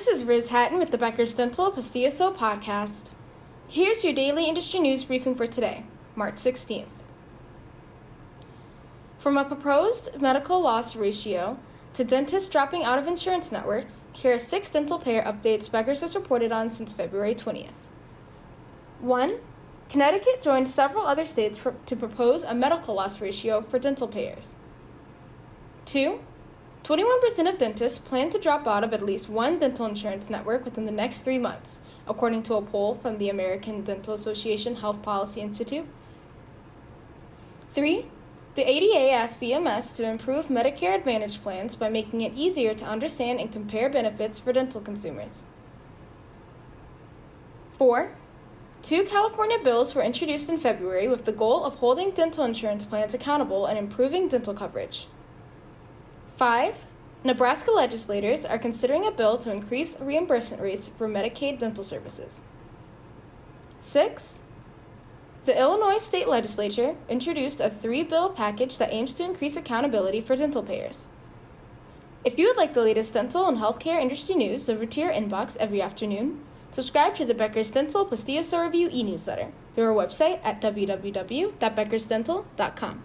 This is Riz Hatton with the Becker's Dental + DSO podcast. Here's your daily industry news briefing for today, March 16th. From a proposed medical loss ratio to dentists dropping out of insurance networks, here are six dental payer updates Becker's has reported on since February 20th. 1. Connecticut joined several other states for, to propose a medical loss ratio for dental payers. 2. 21% of dentists plan to drop out of at least one dental insurance network within the next three months, according to a poll from the American Dental Association Health Policy Institute. 3. The ADA asked CMS to improve Medicare Advantage plans by making it easier to understand and compare benefits for dental consumers. 4. Two California bills were introduced in February with the goal of holding dental insurance plans accountable and improving dental coverage. 5. Nebraska legislators are considering a bill to increase reimbursement rates for Medicaid dental services. 6. The Illinois state legislature introduced a three bill package that aims to increase accountability for dental payers. If you would like the latest dental and healthcare industry news delivered to your inbox every afternoon, subscribe to the Becker's Dental + DSO Review e newsletter through our website at www.beckersdental.com.